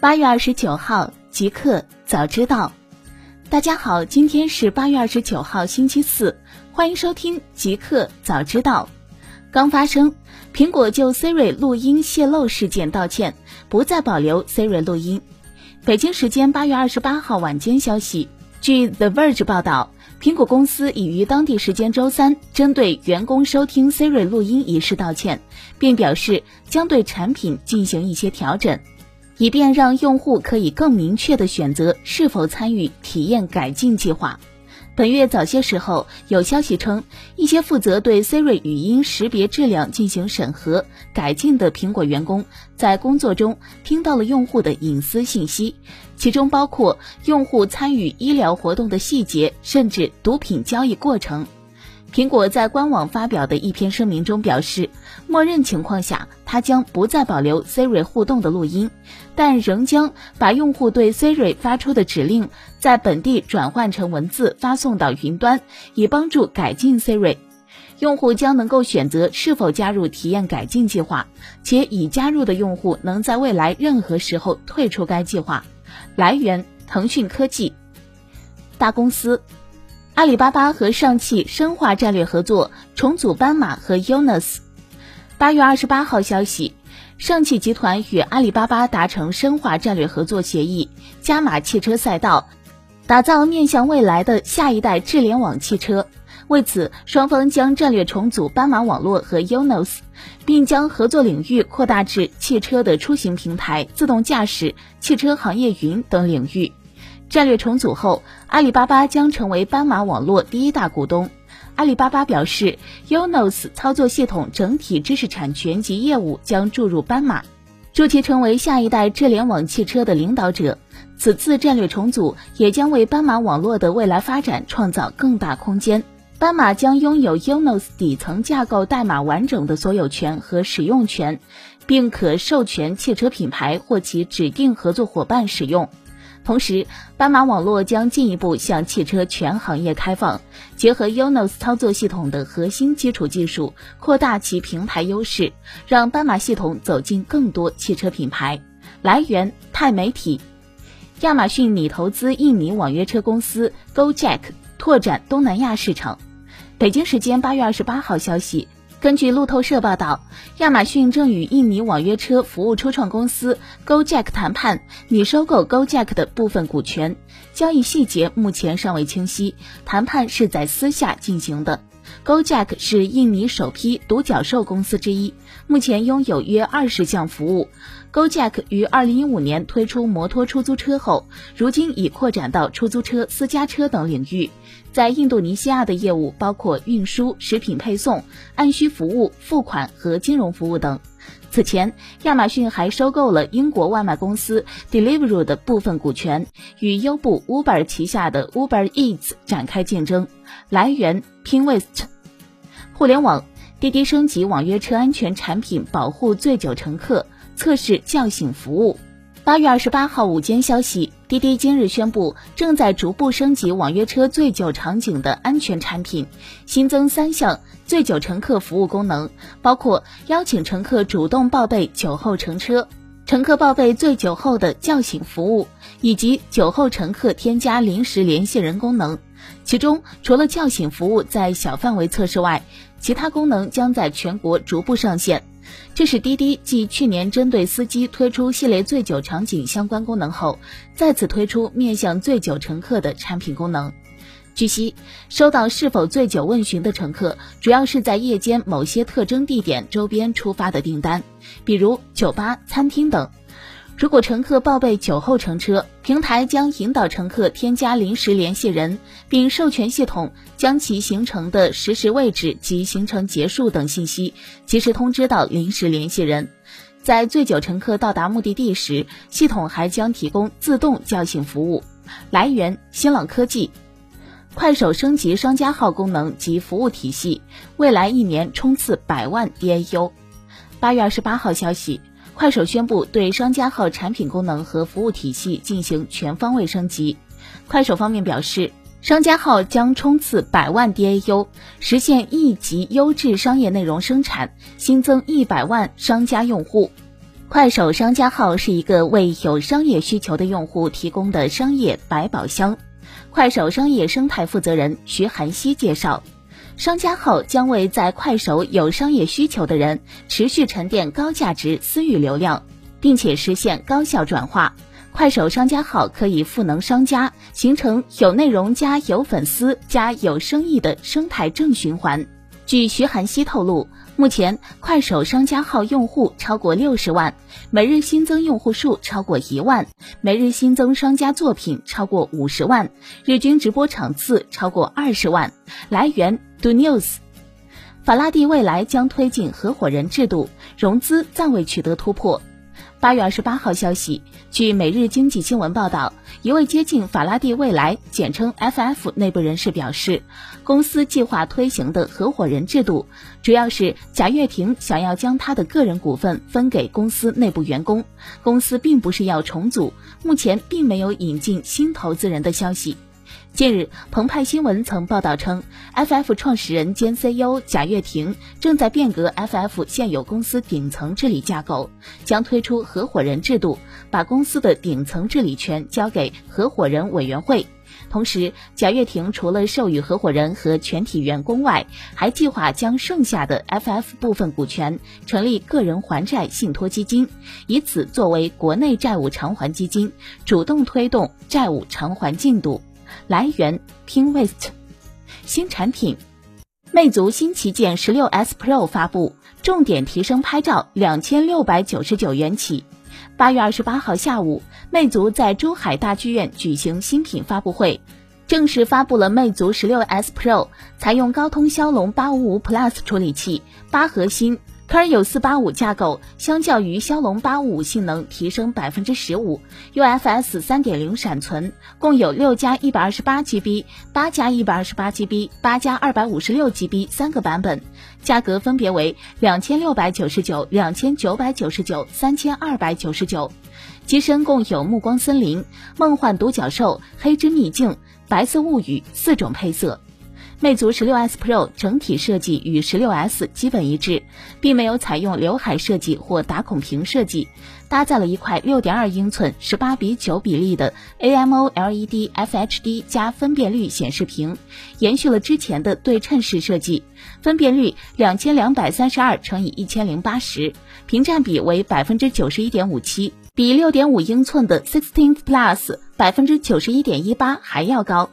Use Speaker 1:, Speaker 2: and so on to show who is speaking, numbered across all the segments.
Speaker 1: 八月二十九号，极客早知道。大家好，今天是八月二十九号，星期四，欢迎收听极客早知道。刚发生，苹果就 Siri 录音泄露事件道歉，不再保留 Siri 录音。北京时间八月二十八号晚间消息，据 The Verge 报道，苹果公司已于当地时间周三针对员工收听 Siri 录音一事道歉，并表示将对产品进行一些调整。以便让用户可以更明确地选择是否参与体验改进计划。本月早些时候，有消息称，一些负责对 Siri 语音识别质量进行审核改进的苹果员工，在工作中听到了用户的隐私信息，其中包括用户参与医疗活动的细节，甚至毒品交易过程。苹果在官网发表的一篇声明中表示，默认情况下，它将不再保留 Siri 互动的录音，但仍将把用户对 Siri 发出的指令在本地转换成文字发送到云端，以帮助改进 Siri。用户将能够选择是否加入体验改进计划，且已加入的用户能在未来任何时候退出该计划。来源：腾讯科技。大公司。阿里巴巴和上汽深化战略合作，重组斑马和 Yonos。八月二十八号消息，上汽集团与阿里巴巴达成深化战略合作协议，加码汽车赛道，打造面向未来的下一代智联网汽车。为此，双方将战略重组斑马网络和 Yonos，并将合作领域扩大至汽车的出行平台、自动驾驶、汽车行业云等领域。战略重组后，阿里巴巴将成为斑马网络第一大股东。阿里巴巴表示，Yonos 操作系统整体知识产权及业务将注入斑马，助其成为下一代智联网汽车的领导者。此次战略重组也将为斑马网络的未来发展创造更大空间。斑马将拥有 Yonos 底层架构代码完整的所有权和使用权，并可授权汽车品牌或其指定合作伙伴使用。同时，斑马网络将进一步向汽车全行业开放，结合 Yonos 操作系统的核心基础技术，扩大其平台优势，让斑马系统走进更多汽车品牌。来源：钛媒体。亚马逊拟投资印尼网约车公司 GoJack，拓展东南亚市场。北京时间八月二十八号消息。根据路透社报道，亚马逊正与印尼网约车服务初创公司 GoJack 谈判，拟收购 GoJack 的部分股权。交易细节目前尚未清晰，谈判是在私下进行的。GoJack 是印尼首批独角兽公司之一，目前拥有约二十项服务。GoJack 于二零一五年推出摩托出租车后，如今已扩展到出租车、私家车等领域。在印度尼西亚的业务包括运输、食品配送、按需服务、付款和金融服务等。此前，亚马逊还收购了英国外卖公司 Deliveroo 的部分股权，与优步 Uber 旗下的 Uber Eats 展开竞争。来源：Pinwest。互联网，滴滴升级网约车安全产品，保护醉酒乘客，测试叫醒服务。八月二十八号午间消息，滴滴今日宣布，正在逐步升级网约车醉酒场景的安全产品，新增三项醉酒乘客服务功能，包括邀请乘客主动报备酒后乘车、乘客报备醉酒后的叫醒服务，以及酒后乘客添加临时联系人功能。其中，除了叫醒服务在小范围测试外，其他功能将在全国逐步上线。这是滴滴继去年针对司机推出系列醉酒场景相关功能后，再次推出面向醉酒乘客的产品功能。据悉，收到是否醉酒问询的乘客，主要是在夜间某些特征地点周边出发的订单，比如酒吧、餐厅等。如果乘客报备酒后乘车，平台将引导乘客添加临时联系人，并授权系统将其行程的实时位置及行程结束等信息及时通知到临时联系人。在醉酒乘客到达目的地时，系统还将提供自动叫醒服务。来源：新浪科技。快手升级商家号功能及服务体系，未来一年冲刺百万 DAU。八月二十八号消息。快手宣布对商家号产品功能和服务体系进行全方位升级。快手方面表示，商家号将冲刺百万 DAU，实现亿级优质商业内容生产，新增一百万商家用户。快手商家号是一个为有商业需求的用户提供的商业百宝箱。快手商业生态负责人徐涵熙介绍，商家号将为在快手有商业需求的人持续沉淀高价值私域流量，并且实现高效转化。快手商家号可以赋能商家，形成有内容加有粉丝加有生意的生态正循环。据徐涵熙透露，目前快手商家号用户超过六十万，每日新增用户数超过一万，每日新增商家作品超过五十万，日均直播场次超过二十万。来源：Do News。法拉第未来将推进合伙人制度，融资暂未取得突破。八月二十八号消息，据《每日经济新闻》报道，一位接近法拉第未来（简称 FF） 内部人士表示，公司计划推行的合伙人制度，主要是贾跃亭想要将他的个人股份分给公司内部员工。公司并不是要重组，目前并没有引进新投资人的消息。近日，澎湃新闻曾报道称，FF 创始人兼 CEO 贾跃亭正在变革 FF 现有公司顶层治理架构，将推出合伙人制度，把公司的顶层治理权交给合伙人委员会。同时，贾跃亭除了授予合伙人和全体员工外，还计划将剩下的 FF 部分股权成立个人还债信托基金，以此作为国内债务偿还基金，主动推动债务偿还进度。来源：Pinwest。新产品，魅族新旗舰十六 S Pro 发布，重点提升拍照，两千六百九十九元起。八月二十八号下午，魅族在珠海大剧院举行新品发布会，正式发布了魅族十六 S Pro，采用高通骁龙八五五 Plus 处理器，八核心。Kryo 四八五架构相较于骁龙八五五性能提升百分之十五，UFS 三点零闪存，共有六加一百二十八 GB、八加一百二十八 GB、八加二百五十六 GB 三个版本，价格分别为两千六百九十九、两千九百九十九、三千二百九十九。机身共有暮光森林、梦幻独角兽、黑之秘境、白色物语四种配色。魅族十六 S Pro 整体设计与十六 S 基本一致，并没有采用刘海设计或打孔屏设计，搭载了一块六点二英寸、十八比九比例的 AMOLED FHD 加分辨率显示屏，延续了之前的对称式设计，分辨率两千两百三十二乘以一千零八十，屏占比为百分之九十一点五七，比六点五英寸的 Sixteen Plus 百分之九十一点一八还要高。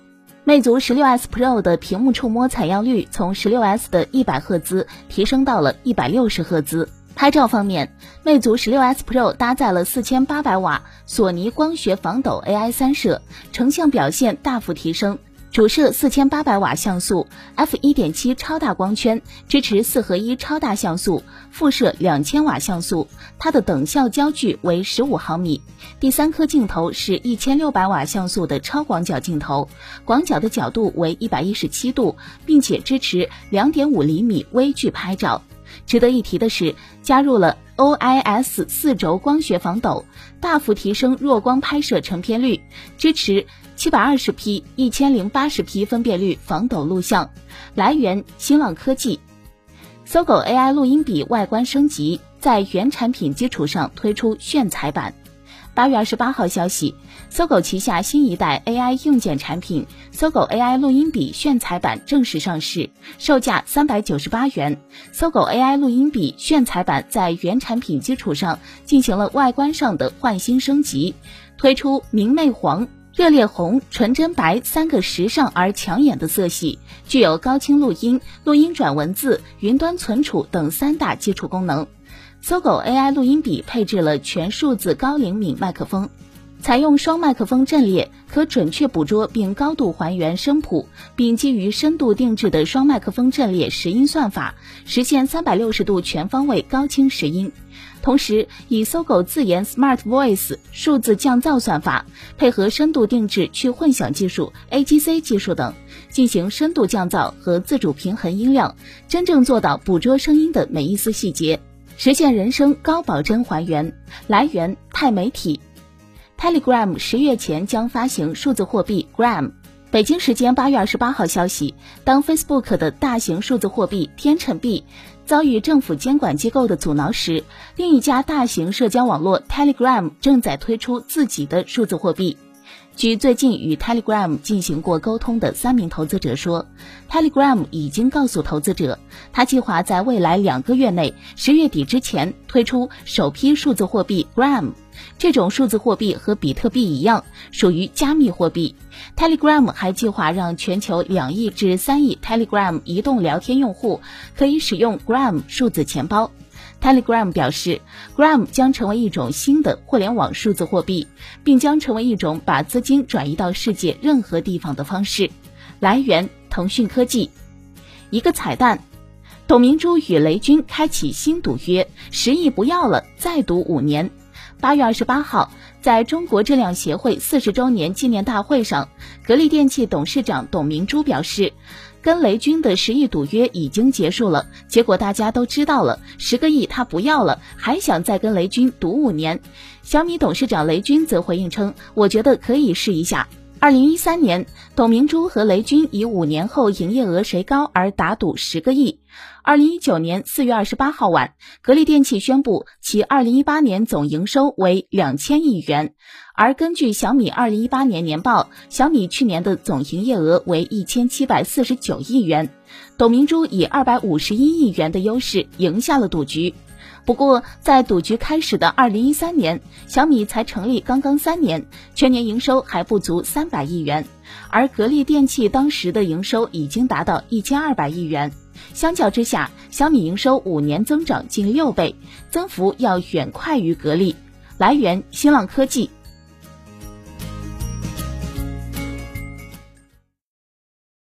Speaker 1: 魅族十六 S Pro 的屏幕触摸采样率从十六 S 的一百赫兹提升到了一百六十赫兹。拍照方面，魅族十六 S Pro 搭载了四千八百瓦索尼光学防抖 AI 三摄，成像表现大幅提升。主摄四千八百瓦像素，f 一点七超大光圈，支持四合一超大像素；副摄两千瓦像素，它的等效焦距为十五毫米。第三颗镜头是一千六百瓦像素的超广角镜头，广角的角度为一百一十七度，并且支持两点五厘米微距拍照。值得一提的是，加入了 OIS 四轴光学防抖，大幅提升弱光拍摄成片率，支持。七百二十 P、一千零八十 P 分辨率防抖录像，来源新浪科技。搜狗 AI 录音笔外观升级，在原产品基础上推出炫彩版。八月二十八号消息，搜狗旗下新一代 AI 硬件产品搜狗 AI 录音笔炫彩版正式上市，售价三百九十八元。搜狗 AI 录音笔炫彩版在原产品基础上进行了外观上的换新升级，推出明媚黄。热烈红、纯真白三个时尚而抢眼的色系，具有高清录音、录音转文字、云端存储等三大基础功能。搜狗 AI 录音笔配置了全数字高灵敏麦克风，采用双麦克风阵列，可准确捕捉并高度还原声谱，并基于深度定制的双麦克风阵列拾音算法，实现三百六十度全方位高清拾音。同时，以搜狗自研 Smart Voice 数字降噪算法，配合深度定制去混响技术、AGC 技术等，进行深度降噪和自主平衡音量，真正做到捕捉声音的每一丝细节，实现人声高保真还原。来源：钛媒体。Telegram 十月前将发行数字货币 Gram。北京时间八月二十八号消息，当 Facebook 的大型数字货币天秤币。遭遇政府监管机构的阻挠时，另一家大型社交网络 Telegram 正在推出自己的数字货币。据最近与 Telegram 进行过沟通的三名投资者说，Telegram 已经告诉投资者，他计划在未来两个月内，十月底之前推出首批数字货币 Gram。这种数字货币和比特币一样，属于加密货币。Telegram 还计划让全球两亿至三亿 Telegram 移动聊天用户可以使用 Gram 数字钱包。Telegram 表示，Gram 将成为一种新的互联网数字货币，并将成为一种把资金转移到世界任何地方的方式。来源：腾讯科技。一个彩蛋：董明珠与雷军开启新赌约，十亿不要了，再赌五年。八月二十八号，在中国质量协会四十周年纪念大会上，格力电器董事长董明珠表示。跟雷军的十亿赌约已经结束了，结果大家都知道了，十个亿他不要了，还想再跟雷军赌五年。小米董事长雷军则回应称：“我觉得可以试一下。”二零一三年，董明珠和雷军以五年后营业额谁高而打赌十个亿。二零一九年四月二十八号晚，格力电器宣布其二零一八年总营收为两千亿元。而根据小米二零一八年年报，小米去年的总营业额为一千七百四十九亿元。董明珠以二百五十一亿元的优势赢下了赌局。不过，在赌局开始的二零一三年，小米才成立刚刚三年，全年营收还不足三百亿元，而格力电器当时的营收已经达到一千二百亿元。相较之下，小米营收五年增长近六倍，增幅要远快于格力。来源：新浪科技。